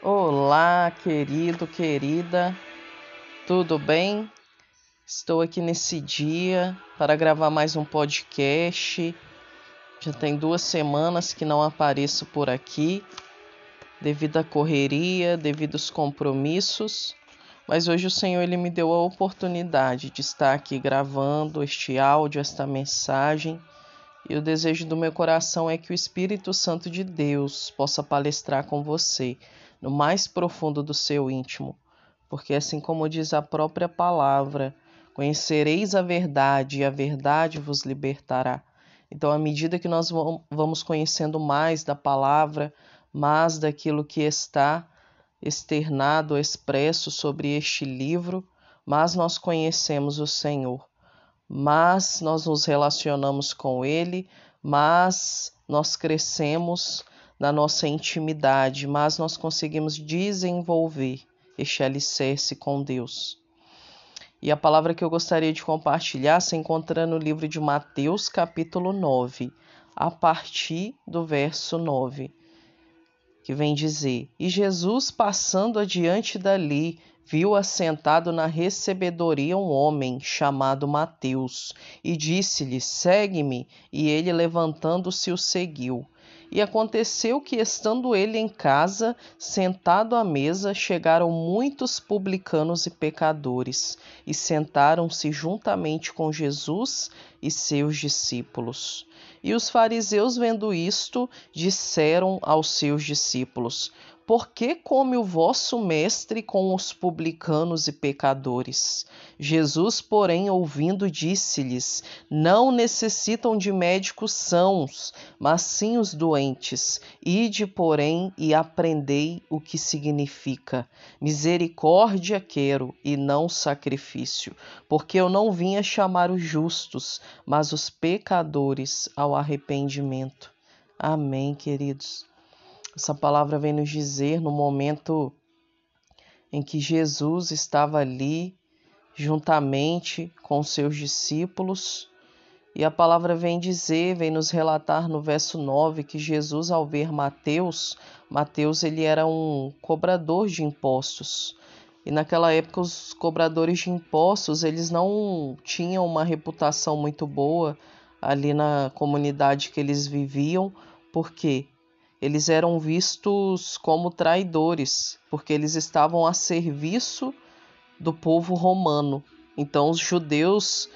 Olá, querido, querida, tudo bem? Estou aqui nesse dia para gravar mais um podcast. Já tem duas semanas que não apareço por aqui, devido à correria, devido aos compromissos, mas hoje o Senhor ele me deu a oportunidade de estar aqui gravando este áudio, esta mensagem. E o desejo do meu coração é que o Espírito Santo de Deus possa palestrar com você no mais profundo do seu íntimo, porque assim como diz a própria palavra, conhecereis a verdade e a verdade vos libertará. Então, à medida que nós vamos conhecendo mais da palavra, mais daquilo que está externado, expresso sobre este livro, mais nós conhecemos o Senhor, mais nós nos relacionamos com Ele, mais nós crescemos na nossa intimidade, mas nós conseguimos desenvolver este alicerce com Deus. E a palavra que eu gostaria de compartilhar se encontra no livro de Mateus, capítulo 9, a partir do verso 9, que vem dizer: E Jesus, passando adiante dali, viu assentado na recebedoria um homem chamado Mateus, e disse-lhe: Segue-me. E ele, levantando-se, o seguiu. E aconteceu que, estando ele em casa, sentado à mesa, chegaram muitos publicanos e pecadores, e sentaram-se juntamente com Jesus e seus discípulos. E os fariseus, vendo isto, disseram aos seus discípulos: por que come o vosso mestre com os publicanos e pecadores? Jesus, porém, ouvindo, disse-lhes: Não necessitam de médicos sãos, mas sim os doentes. Ide, porém, e aprendei o que significa: Misericórdia quero e não sacrifício, porque eu não vim a chamar os justos, mas os pecadores ao arrependimento. Amém, queridos. Essa palavra vem nos dizer no momento em que Jesus estava ali juntamente com seus discípulos. E a palavra vem dizer, vem nos relatar no verso 9 que Jesus ao ver Mateus, Mateus ele era um cobrador de impostos. E naquela época os cobradores de impostos, eles não tinham uma reputação muito boa ali na comunidade que eles viviam, porque eles eram vistos como traidores, porque eles estavam a serviço do povo romano. Então os judeus,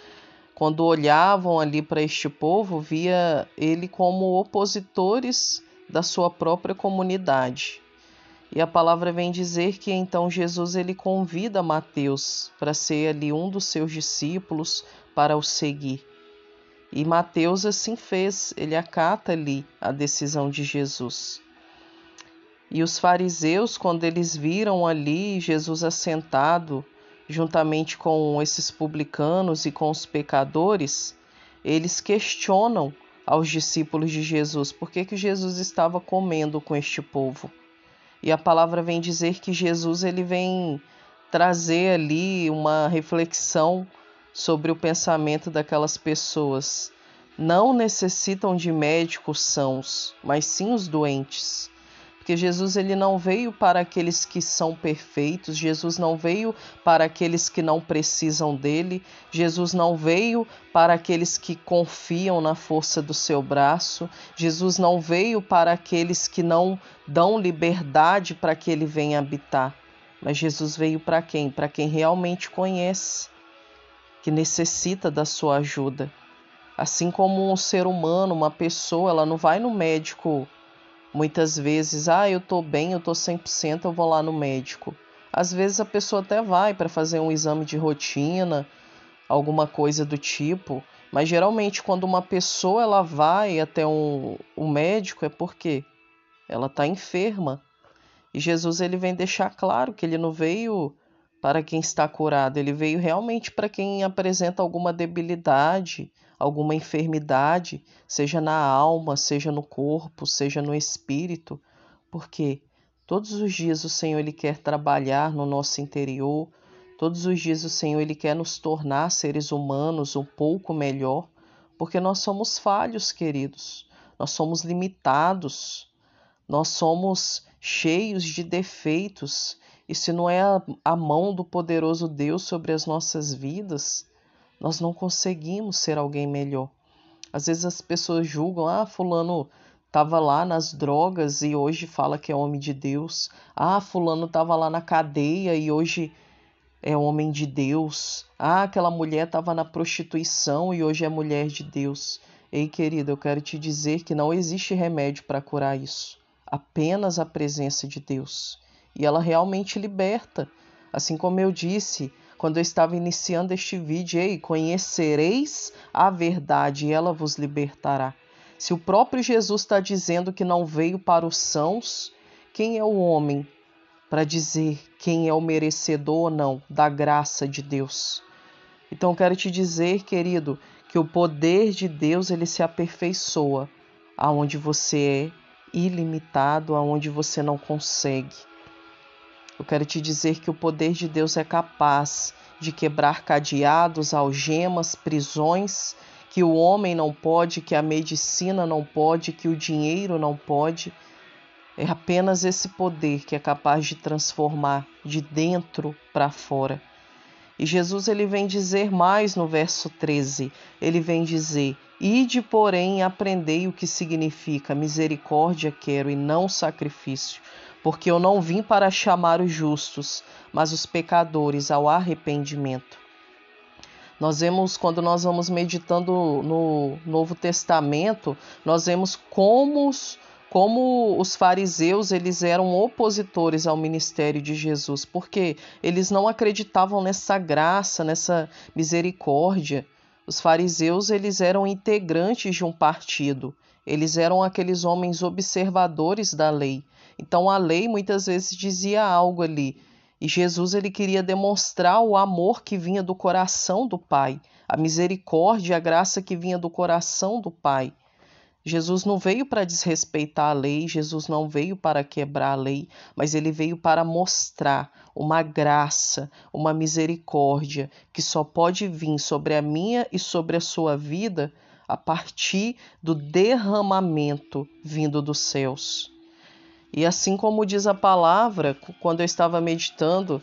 quando olhavam ali para este povo, via ele como opositores da sua própria comunidade. E a palavra vem dizer que então Jesus ele convida Mateus para ser ali um dos seus discípulos para o seguir. E Mateus assim fez, ele acata ali a decisão de Jesus. E os fariseus, quando eles viram ali Jesus assentado juntamente com esses publicanos e com os pecadores, eles questionam aos discípulos de Jesus por que, que Jesus estava comendo com este povo. E a palavra vem dizer que Jesus ele vem trazer ali uma reflexão sobre o pensamento daquelas pessoas. Não necessitam de médicos sãos, mas sim os doentes. Porque Jesus ele não veio para aqueles que são perfeitos, Jesus não veio para aqueles que não precisam dele, Jesus não veio para aqueles que confiam na força do seu braço, Jesus não veio para aqueles que não dão liberdade para que ele venha habitar. Mas Jesus veio para quem? Para quem realmente conhece que necessita da sua ajuda. Assim como um ser humano, uma pessoa, ela não vai no médico muitas vezes, ah, eu tô bem, eu tô 100%, eu vou lá no médico. Às vezes a pessoa até vai para fazer um exame de rotina, alguma coisa do tipo, mas geralmente quando uma pessoa ela vai até um, um médico é porque ela está enferma. E Jesus ele vem deixar claro que ele não veio para quem está curado, ele veio realmente para quem apresenta alguma debilidade, alguma enfermidade, seja na alma, seja no corpo, seja no espírito, porque todos os dias o Senhor ele quer trabalhar no nosso interior, todos os dias o Senhor ele quer nos tornar seres humanos um pouco melhor, porque nós somos falhos, queridos. Nós somos limitados. Nós somos cheios de defeitos, e se não é a, mão do poderoso Deus sobre as nossas vidas, nós não conseguimos ser alguém melhor. Às vezes as pessoas julgam, ah, fulano estava lá nas drogas e hoje fala que é homem de Deus. Ah, fulano estava lá na cadeia e hoje é homem de Deus. Ah, aquela mulher estava na prostituição e hoje é mulher de Deus. Ei, querida, eu quero te dizer que não existe remédio para curar isso. Apenas a presença de Deus. E ela realmente liberta. Assim como eu disse quando eu estava iniciando este vídeo, ei, conhecereis a verdade e ela vos libertará. Se o próprio Jesus está dizendo que não veio para os sãos, quem é o homem para dizer quem é o merecedor ou não da graça de Deus? Então quero te dizer, querido, que o poder de Deus ele se aperfeiçoa aonde você é ilimitado, aonde você não consegue. Eu quero te dizer que o poder de Deus é capaz de quebrar cadeados, algemas, prisões que o homem não pode, que a medicina não pode, que o dinheiro não pode. É apenas esse poder que é capaz de transformar de dentro para fora. E Jesus ele vem dizer mais no verso 13. Ele vem dizer: Ide, porém, aprendei o que significa misericórdia quero e não sacrifício, porque eu não vim para chamar os justos, mas os pecadores ao arrependimento. Nós vemos, quando nós vamos meditando no Novo Testamento, nós vemos como os, como os fariseus eles eram opositores ao ministério de Jesus, porque eles não acreditavam nessa graça, nessa misericórdia. Os fariseus eles eram integrantes de um partido, eles eram aqueles homens observadores da lei. Então a lei muitas vezes dizia algo ali, e Jesus ele queria demonstrar o amor que vinha do coração do Pai, a misericórdia, a graça que vinha do coração do Pai. Jesus não veio para desrespeitar a lei, Jesus não veio para quebrar a lei, mas ele veio para mostrar uma graça, uma misericórdia que só pode vir sobre a minha e sobre a sua vida a partir do derramamento vindo dos céus. E assim como diz a palavra, quando eu estava meditando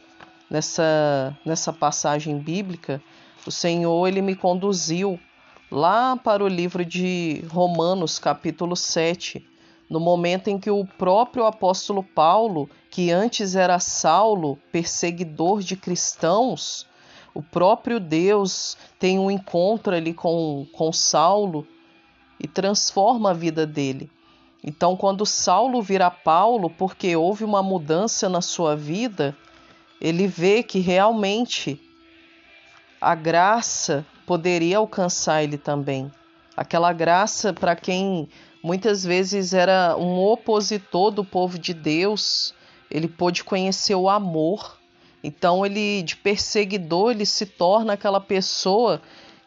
nessa, nessa passagem bíblica, o Senhor ele me conduziu lá para o livro de Romanos, capítulo 7, no momento em que o próprio apóstolo Paulo, que antes era Saulo, perseguidor de cristãos, o próprio Deus tem um encontro ali com, com Saulo e transforma a vida dele. Então, quando Saulo vira Paulo, porque houve uma mudança na sua vida, ele vê que realmente a graça poderia alcançar ele também. Aquela graça para quem muitas vezes era um opositor do povo de Deus, ele pôde conhecer o amor. Então, ele de perseguidor, ele se torna aquela pessoa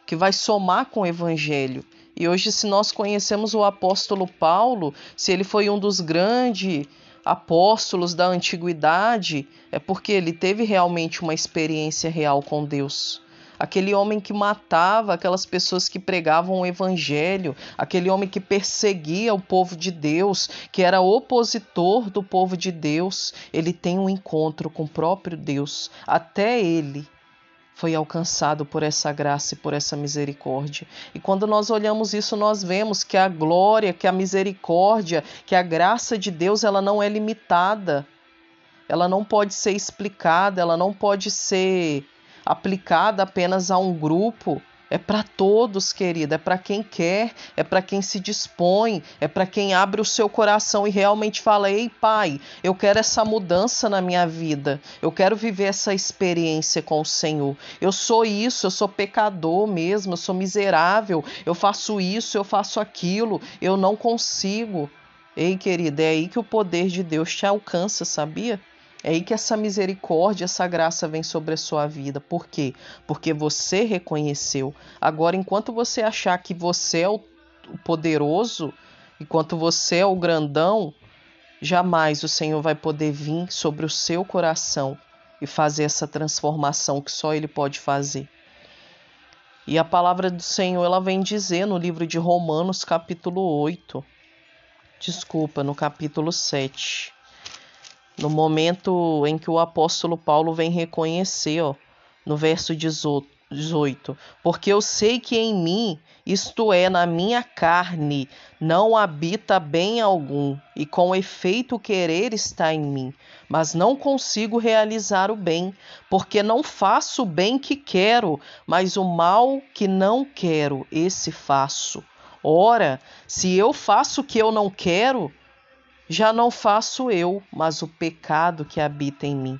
que vai somar com o evangelho. E hoje, se nós conhecemos o apóstolo Paulo, se ele foi um dos grandes apóstolos da antiguidade, é porque ele teve realmente uma experiência real com Deus. Aquele homem que matava aquelas pessoas que pregavam o evangelho, aquele homem que perseguia o povo de Deus, que era opositor do povo de Deus, ele tem um encontro com o próprio Deus. Até ele foi alcançado por essa graça e por essa misericórdia. E quando nós olhamos isso, nós vemos que a glória, que a misericórdia, que a graça de Deus, ela não é limitada. Ela não pode ser explicada, ela não pode ser aplicada apenas a um grupo é para todos, querida, é para quem quer, é para quem se dispõe, é para quem abre o seu coração e realmente fala: "Ei, pai, eu quero essa mudança na minha vida. Eu quero viver essa experiência com o Senhor. Eu sou isso, eu sou pecador mesmo, eu sou miserável, eu faço isso, eu faço aquilo, eu não consigo". Ei, querida, é aí que o poder de Deus te alcança, sabia? É aí que essa misericórdia, essa graça vem sobre a sua vida. Por quê? Porque você reconheceu. Agora, enquanto você achar que você é o poderoso, enquanto você é o grandão, jamais o Senhor vai poder vir sobre o seu coração e fazer essa transformação que só Ele pode fazer. E a palavra do Senhor ela vem dizer no livro de Romanos, capítulo 8, desculpa, no capítulo 7. No momento em que o apóstolo Paulo vem reconhecer, ó, no verso 18: Porque eu sei que em mim, isto é, na minha carne, não habita bem algum, e com efeito o querer está em mim, mas não consigo realizar o bem, porque não faço o bem que quero, mas o mal que não quero, esse faço. Ora, se eu faço o que eu não quero, já não faço eu, mas o pecado que habita em mim.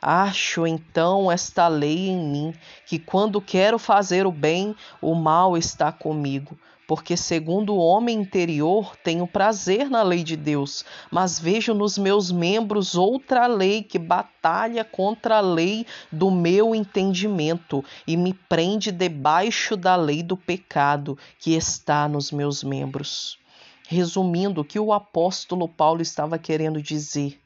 Acho então esta lei em mim, que quando quero fazer o bem, o mal está comigo. Porque, segundo o homem interior, tenho prazer na lei de Deus, mas vejo nos meus membros outra lei que batalha contra a lei do meu entendimento e me prende debaixo da lei do pecado que está nos meus membros. Resumindo, o que o apóstolo Paulo estava querendo dizer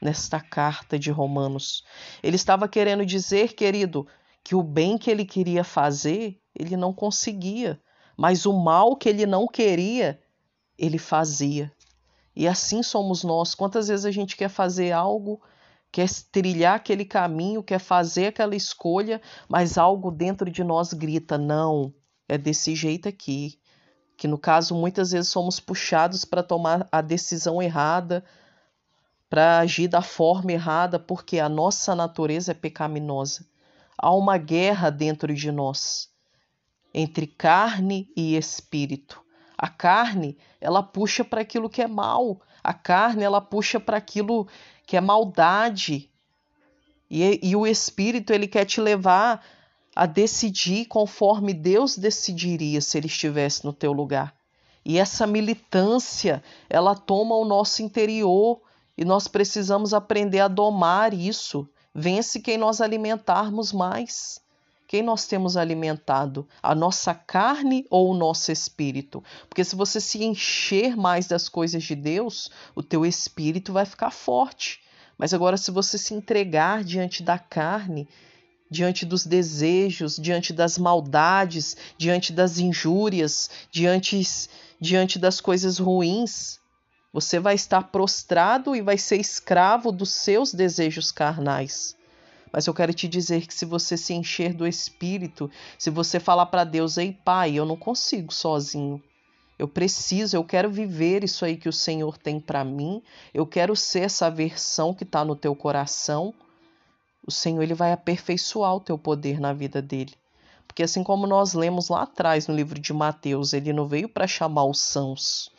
nesta carta de Romanos. Ele estava querendo dizer, querido, que o bem que ele queria fazer, ele não conseguia, mas o mal que ele não queria, ele fazia. E assim somos nós. Quantas vezes a gente quer fazer algo, quer trilhar aquele caminho, quer fazer aquela escolha, mas algo dentro de nós grita: não, é desse jeito aqui. Que no caso, muitas vezes somos puxados para tomar a decisão errada, para agir da forma errada, porque a nossa natureza é pecaminosa. Há uma guerra dentro de nós entre carne e espírito. A carne, ela puxa para aquilo que é mal. A carne, ela puxa para aquilo que é maldade. E, e o espírito, ele quer te levar a decidir conforme Deus decidiria se ele estivesse no teu lugar. E essa militância, ela toma o nosso interior e nós precisamos aprender a domar isso. Vence quem nós alimentarmos mais. Quem nós temos alimentado? A nossa carne ou o nosso espírito? Porque se você se encher mais das coisas de Deus, o teu espírito vai ficar forte. Mas agora, se você se entregar diante da carne, diante dos desejos, diante das maldades, diante das injúrias, diante, diante das coisas ruins, você vai estar prostrado e vai ser escravo dos seus desejos carnais. Mas eu quero te dizer que se você se encher do Espírito, se você falar para Deus, ei Pai, eu não consigo sozinho. Eu preciso, eu quero viver isso aí que o Senhor tem para mim. Eu quero ser essa versão que está no teu coração. O Senhor ele vai aperfeiçoar o teu poder na vida dele. Porque assim como nós lemos lá atrás no livro de Mateus, ele não veio para chamar os sãos,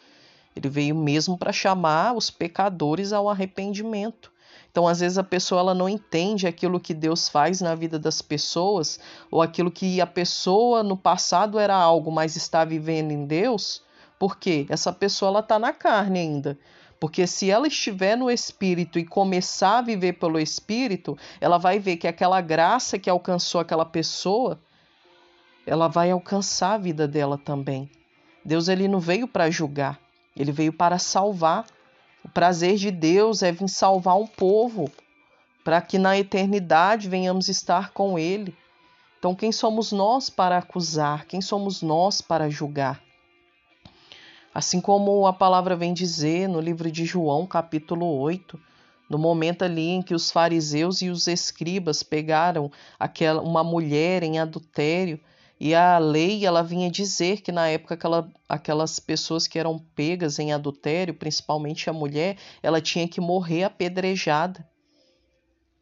ele veio mesmo para chamar os pecadores ao arrependimento. Então, às vezes a pessoa ela não entende aquilo que Deus faz na vida das pessoas, ou aquilo que a pessoa no passado era algo, mas está vivendo em Deus, porque essa pessoa ela está na carne ainda. Porque se ela estiver no espírito e começar a viver pelo espírito, ela vai ver que aquela graça que alcançou aquela pessoa, ela vai alcançar a vida dela também. Deus ele não veio para julgar. Ele veio para salvar. O prazer de Deus é vir salvar um povo, para que na eternidade venhamos estar com Ele. Então, quem somos nós para acusar? Quem somos nós para julgar? Assim como a palavra vem dizer no livro de João, capítulo 8, no momento ali em que os fariseus e os escribas pegaram aquela uma mulher em adultério e a lei ela vinha dizer que na época aquela, aquelas pessoas que eram pegas em adultério, principalmente a mulher, ela tinha que morrer apedrejada.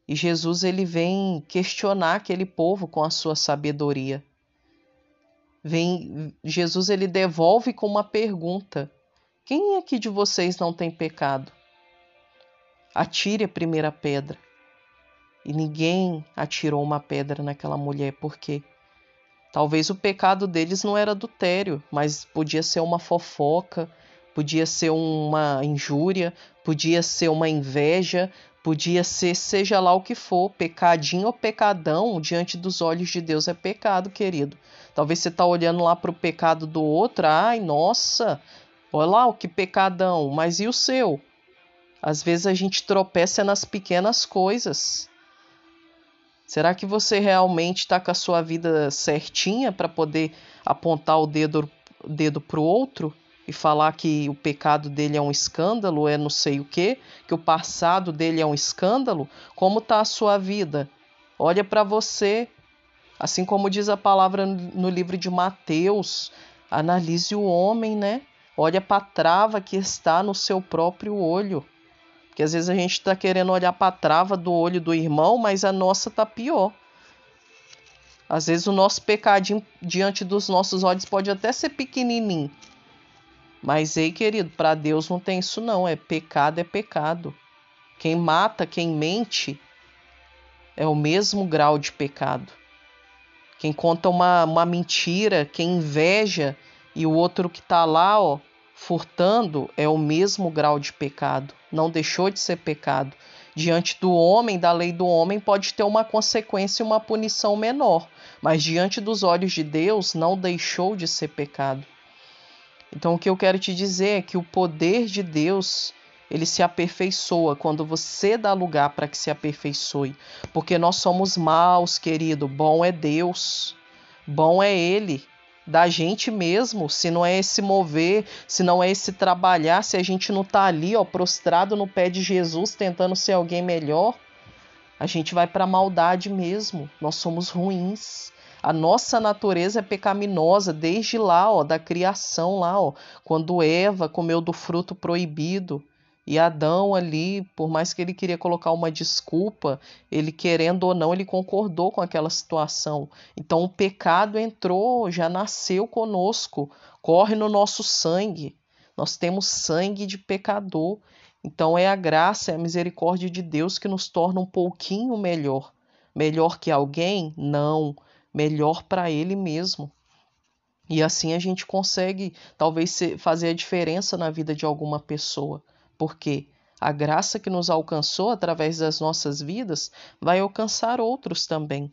E Jesus ele vem questionar aquele povo com a sua sabedoria. Vem Jesus ele devolve com uma pergunta: Quem aqui de vocês não tem pecado? Atire a primeira pedra. E ninguém atirou uma pedra naquela mulher, por quê? Talvez o pecado deles não era adultério, mas podia ser uma fofoca, podia ser uma injúria, podia ser uma inveja, podia ser seja lá o que for, pecadinho ou pecadão, diante dos olhos de Deus é pecado, querido. Talvez você está olhando lá para o pecado do outro, ai, nossa, olha lá o que pecadão, mas e o seu? Às vezes a gente tropeça nas pequenas coisas. Será que você realmente está com a sua vida certinha para poder apontar o dedo, dedo para o outro? e falar que o pecado dele é um escândalo, é não sei o quê, que o passado dele é um escândalo, como está a sua vida? Olha para você, assim como diz a palavra no livro de Mateus, analise o homem, né? Olha para a trava que está no seu próprio olho. Porque às vezes a gente está querendo olhar para a trava do olho do irmão, mas a nossa tá pior. Às vezes o nosso pecadinho diante dos nossos olhos pode até ser pequenininho, mas ei, querido, para Deus não tem isso não, é pecado é pecado. Quem mata, quem mente é o mesmo grau de pecado. Quem conta uma, uma mentira, quem inveja e o outro que está lá, ó, furtando, é o mesmo grau de pecado. Não deixou de ser pecado. Diante do homem, da lei do homem, pode ter uma consequência e uma punição menor, mas diante dos olhos de Deus, não deixou de ser pecado. Então o que eu quero te dizer é que o poder de Deus ele se aperfeiçoa quando você dá lugar para que se aperfeiçoe, porque nós somos maus, querido. Bom é Deus, bom é Ele, da gente mesmo. Se não é esse mover, se não é esse trabalhar, se a gente não está ali, ó, prostrado no pé de Jesus, tentando ser alguém melhor, a gente vai para a maldade mesmo. Nós somos ruins. A nossa natureza é pecaminosa desde lá, ó, da criação lá, ó, quando Eva comeu do fruto proibido. E Adão ali, por mais que ele queria colocar uma desculpa, ele querendo ou não, ele concordou com aquela situação. Então o pecado entrou, já nasceu conosco, corre no nosso sangue. Nós temos sangue de pecador. Então é a graça, é a misericórdia de Deus que nos torna um pouquinho melhor. Melhor que alguém? Não melhor para ele mesmo. E assim a gente consegue talvez fazer a diferença na vida de alguma pessoa, porque a graça que nos alcançou através das nossas vidas vai alcançar outros também.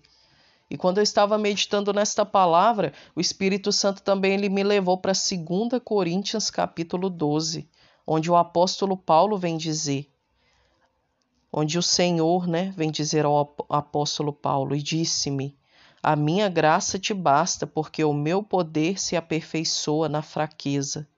E quando eu estava meditando nesta palavra, o Espírito Santo também ele me levou para 2 Coríntios capítulo 12, onde o apóstolo Paulo vem dizer, onde o Senhor, né, vem dizer ao apóstolo Paulo e disse-me: a minha graça te basta, porque o meu poder se aperfeiçoa na fraqueza.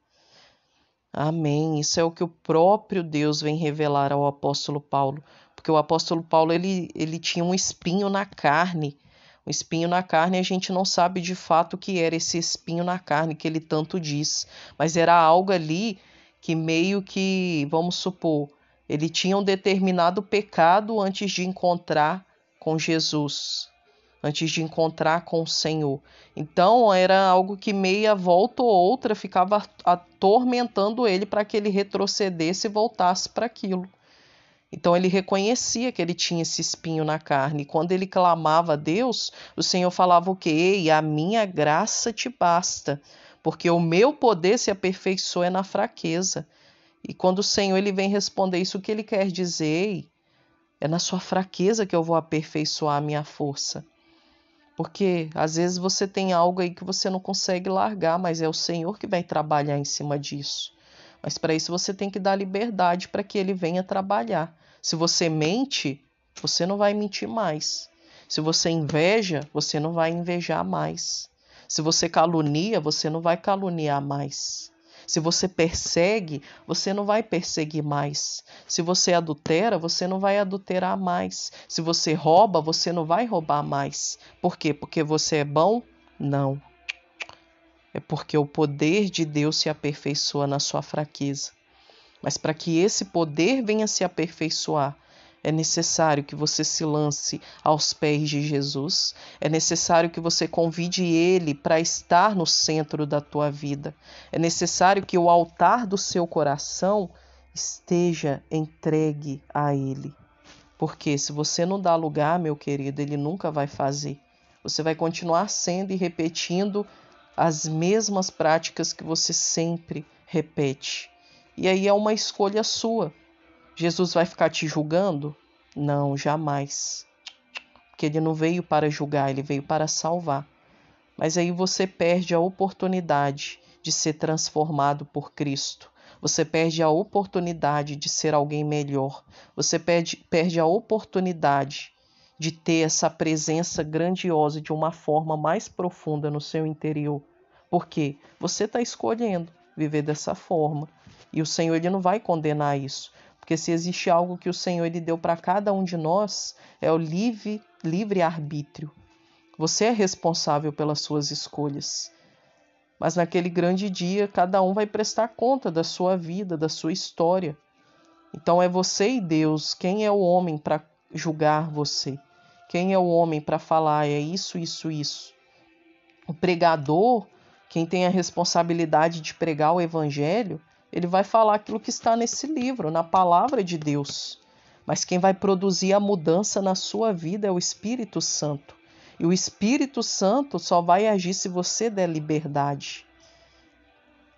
Amém. Isso é o que o próprio Deus vem revelar ao apóstolo Paulo, porque o apóstolo Paulo ele, ele tinha um espinho na carne. Um espinho na carne, a gente não sabe de fato o que era esse espinho na carne que ele tanto diz, mas era algo ali que meio que, vamos supor, ele tinha um determinado pecado antes de encontrar com Jesus antes de encontrar com o Senhor. Então era algo que meia volta ou outra ficava atormentando ele para que ele retrocedesse e voltasse para aquilo. Então ele reconhecia que ele tinha esse espinho na carne. E quando ele clamava a Deus, o Senhor falava o quê? Ei, a minha graça te basta, porque o meu poder se aperfeiçoa na fraqueza. E quando o Senhor ele vem responder isso, o que ele quer dizer? Ei, é na sua fraqueza que eu vou aperfeiçoar a minha força. Porque às vezes você tem algo aí que você não consegue largar, mas é o Senhor que vai trabalhar em cima disso. Mas para isso você tem que dar liberdade para que ele venha trabalhar. Se você mente, você não vai mentir mais. Se você inveja, você não vai invejar mais. Se você calunia, você não vai caluniar mais. Se você persegue, você não vai perseguir mais. Se você adultera, você não vai adulterar mais. Se você rouba, você não vai roubar mais. Por quê? Porque você é bom? Não. É porque o poder de Deus se aperfeiçoa na sua fraqueza. Mas para que esse poder venha se aperfeiçoar, é necessário que você se lance aos pés de Jesus. É necessário que você convide ele para estar no centro da tua vida. É necessário que o altar do seu coração esteja entregue a ele. Porque se você não dá lugar, meu querido, ele nunca vai fazer. Você vai continuar sendo e repetindo as mesmas práticas que você sempre repete. E aí é uma escolha sua. Jesus vai ficar te julgando? Não, jamais. Porque ele não veio para julgar, ele veio para salvar. Mas aí você perde a oportunidade de ser transformado por Cristo. Você perde a oportunidade de ser alguém melhor. Você perde, perde a oportunidade de ter essa presença grandiosa de uma forma mais profunda no seu interior. Porque você está escolhendo. viver dessa forma. E o Senhor ele não vai condenar isso, porque se existe algo que o Senhor ele deu para cada um de nós, é o livre livre arbítrio. Você é responsável pelas suas escolhas. Mas naquele grande dia, cada um vai prestar conta da sua vida, da sua história. Então é você e Deus. Quem é o homem para julgar você? Quem é o homem para falar é isso, isso, isso? O pregador, quem tem a responsabilidade de pregar o evangelho, ele vai falar aquilo que está nesse livro, na palavra de Deus. Mas quem vai produzir a mudança na sua vida é o Espírito Santo. E o Espírito Santo só vai agir se você der liberdade.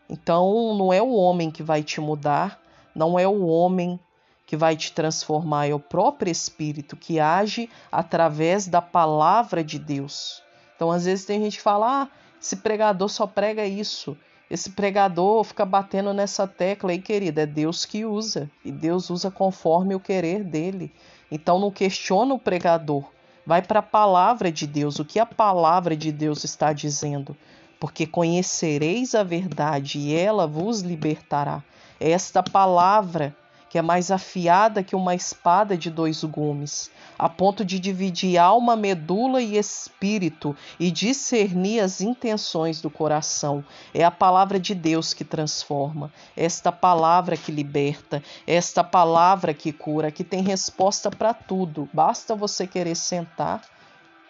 Então, não é o homem que vai te mudar, não é o homem que vai te transformar, é o próprio Espírito que age através da palavra de Deus. Então, às vezes, tem gente que fala: ah, esse pregador só prega isso. Esse pregador fica batendo nessa tecla aí, querida. É Deus que usa. E Deus usa conforme o querer dele. Então, não questiona o pregador. Vai para a palavra de Deus. O que a palavra de Deus está dizendo? Porque conhecereis a verdade e ela vos libertará. É esta palavra que é mais afiada que uma espada de dois gumes, a ponto de dividir alma, medula e espírito e discernir as intenções do coração. É a palavra de Deus que transforma, esta palavra que liberta, esta palavra que cura, que tem resposta para tudo. Basta você querer sentar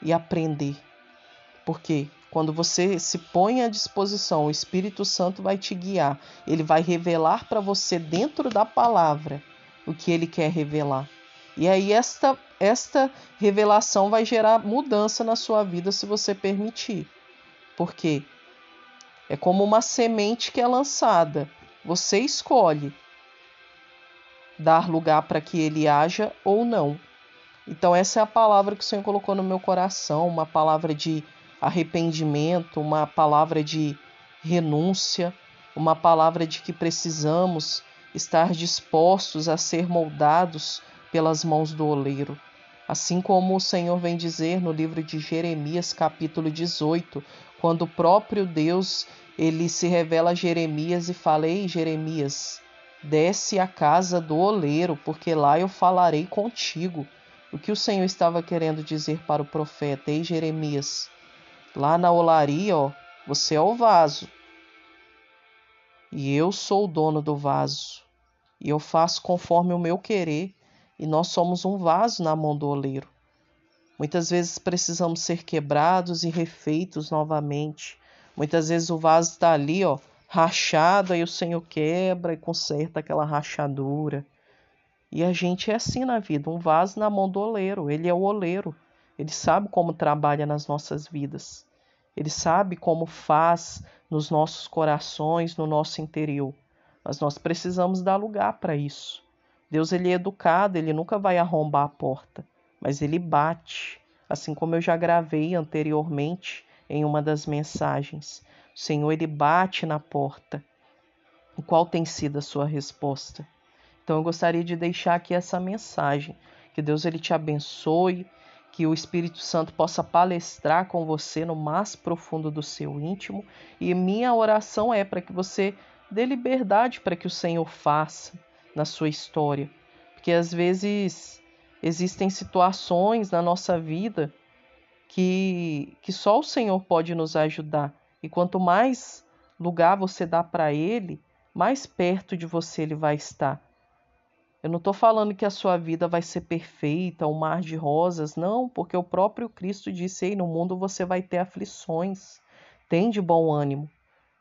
e aprender. Porque quando você se põe à disposição, o Espírito Santo vai te guiar. Ele vai revelar para você dentro da palavra o que ele quer revelar. E aí esta esta revelação vai gerar mudança na sua vida se você permitir. Porque é como uma semente que é lançada. Você escolhe dar lugar para que ele haja ou não. Então essa é a palavra que o Senhor colocou no meu coração, uma palavra de arrependimento, uma palavra de renúncia, uma palavra de que precisamos estar dispostos a ser moldados pelas mãos do oleiro. Assim como o Senhor vem dizer no livro de Jeremias, capítulo 18, quando o próprio Deus ele se revela a Jeremias e fala: Ei, Jeremias, desce à casa do oleiro, porque lá eu falarei contigo. O que o Senhor estava querendo dizer para o profeta? Ei, Jeremias, Lá na olaria, ó, você é o vaso. E eu sou o dono do vaso. E eu faço conforme o meu querer. E nós somos um vaso na mão do oleiro. Muitas vezes precisamos ser quebrados e refeitos novamente. Muitas vezes o vaso está ali, ó, rachado, aí o Senhor quebra e conserta aquela rachadura. E a gente é assim na vida, um vaso na mão do oleiro. Ele é o oleiro. Ele sabe como trabalha nas nossas vidas. Ele sabe como faz nos nossos corações, no nosso interior. Mas nós precisamos dar lugar para isso. Deus ele é educado, ele nunca vai arrombar a porta, mas ele bate, assim como eu já gravei anteriormente em uma das mensagens. O Senhor ele bate na porta. E qual tem sido a sua resposta? Então eu gostaria de deixar aqui essa mensagem. Que Deus ele te abençoe, que o Espírito Santo possa palestrar com você no mais profundo do seu íntimo. E minha oração é para que você dê liberdade para que o Senhor faça na sua história. Porque às vezes existem situações na nossa vida que, que só o Senhor pode nos ajudar. E quanto mais lugar você dá para Ele, mais perto de você Ele vai estar. Eu não estou falando que a sua vida vai ser perfeita, um mar de rosas, não, porque o próprio Cristo disse: Ei, no mundo você vai ter aflições. Tem de bom ânimo.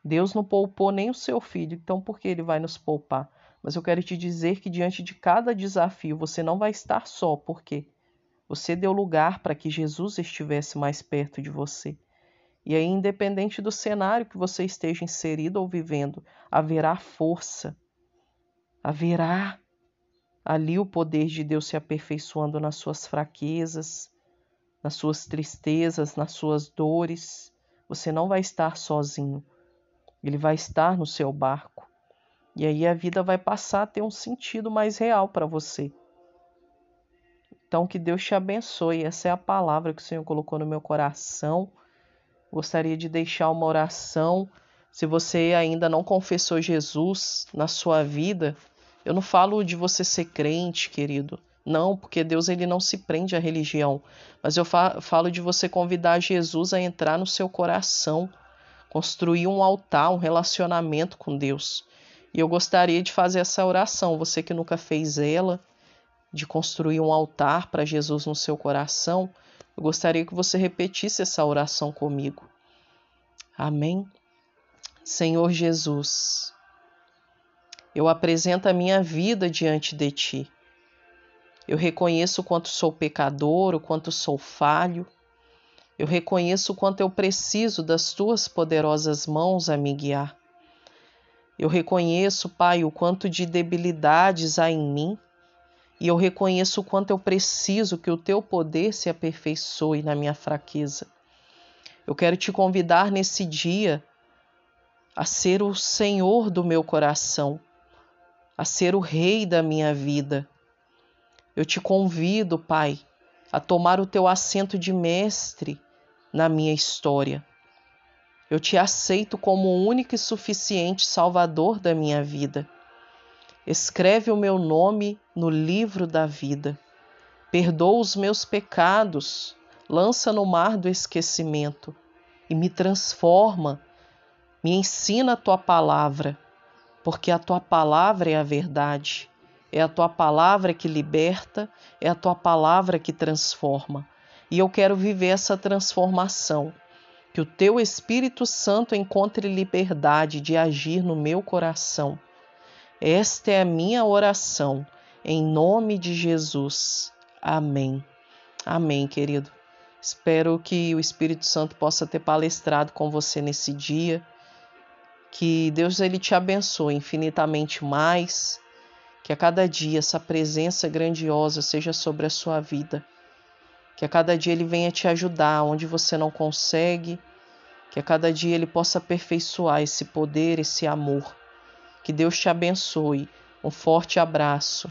Deus não poupou nem o seu filho, então por que ele vai nos poupar? Mas eu quero te dizer que diante de cada desafio você não vai estar só, porque você deu lugar para que Jesus estivesse mais perto de você. E aí, independente do cenário que você esteja inserido ou vivendo, haverá força, haverá ali o poder de Deus se aperfeiçoando nas suas fraquezas, nas suas tristezas, nas suas dores. Você não vai estar sozinho. Ele vai estar no seu barco. E aí a vida vai passar a ter um sentido mais real para você. Então que Deus te abençoe. Essa é a palavra que o Senhor colocou no meu coração. Gostaria de deixar uma oração Se você ainda não confessou Jesus na sua vida, eu não falo de você ser crente, querido. Não, porque Deus ele não se prende à religião, mas eu falo de você convidar Jesus a entrar no seu coração, construir um altar, um relacionamento com Deus. E eu gostaria de fazer essa oração, você que nunca fez ela, de construir um altar para Jesus no seu coração, eu gostaria que você repetisse essa oração comigo. Amém. Senhor Jesus, eu apresento a minha vida diante de ti. Eu reconheço o quanto sou pecador, o quanto sou falho. Eu reconheço o quanto eu preciso das tuas poderosas mãos a me guiar. Eu reconheço, Pai, o quanto de debilidades há em mim, e eu reconheço o quanto eu preciso que o teu poder se aperfeiçoe na minha fraqueza. Eu quero te convidar nesse dia a ser o Senhor do meu coração, a ser o Rei da minha vida eu te convido, Pai, a tomar o teu assento de mestre na minha história. Eu te aceito como o único e suficiente Salvador da minha vida. Escreve o meu nome no livro da vida. Perdoa os meus pecados, lança no mar do esquecimento e me transforma. Me ensina a tua palavra, porque a tua palavra é a verdade. É a tua palavra que liberta, é a tua palavra que transforma. E eu quero viver essa transformação. Que o teu Espírito Santo encontre liberdade de agir no meu coração. Esta é a minha oração, em nome de Jesus. Amém. Amém, querido. Espero que o Espírito Santo possa ter palestrado com você nesse dia. Que Deus ele te abençoe infinitamente mais que a cada dia essa presença grandiosa seja sobre a sua vida. Que a cada dia Ele venha te ajudar onde você não consegue. Que a cada dia Ele possa aperfeiçoar esse poder, esse amor. Que Deus te abençoe. Um forte abraço.